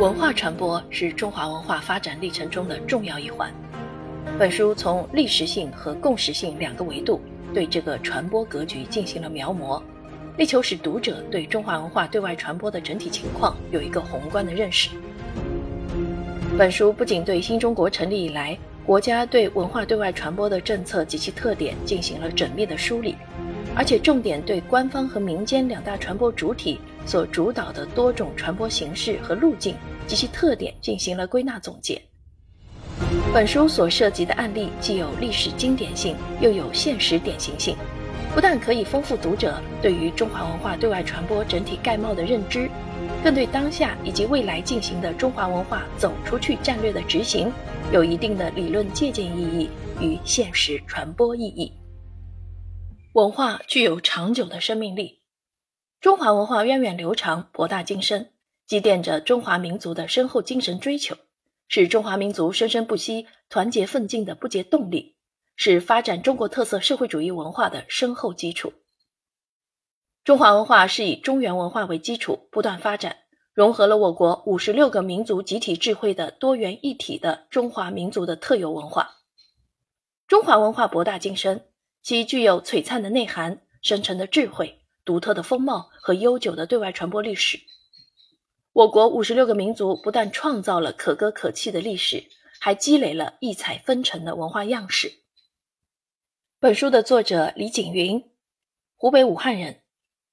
文化传播是中华文化发展历程中的重要一环。本书从历史性和共识性两个维度对这个传播格局进行了描摹，力求使读者对中华文化对外传播的整体情况有一个宏观的认识。本书不仅对新中国成立以来国家对文化对外传播的政策及其特点进行了缜密的梳理。而且重点对官方和民间两大传播主体所主导的多种传播形式和路径及其特点进行了归纳总结。本书所涉及的案例既有历史经典性，又有现实典型性，不但可以丰富读者对于中华文化对外传播整体概貌的认知，更对当下以及未来进行的中华文化走出去战略的执行有一定的理论借鉴意义与现实传播意义。文化具有长久的生命力，中华文化源远流长、博大精深，积淀着中华民族的深厚精神追求，是中华民族生生不息、团结奋进的不竭动力，是发展中国特色社会主义文化的深厚基础。中华文化是以中原文化为基础不断发展，融合了我国五十六个民族集体智慧的多元一体的中华民族的特有文化。中华文化博大精深。其具有璀璨的内涵、深沉的智慧、独特的风貌和悠久的对外传播历史。我国五十六个民族不但创造了可歌可泣的历史，还积累了异彩纷呈的文化样式。本书的作者李景云，湖北武汉人，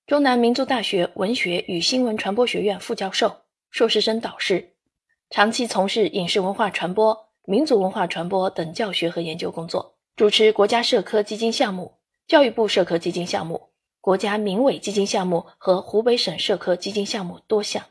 中南民族大学文学与新闻传播学院副教授、硕士生导师，长期从事影视文化传播、民族文化传播等教学和研究工作。主持国家社科基金项目、教育部社科基金项目、国家民委基金项目和湖北省社科基金项目多项。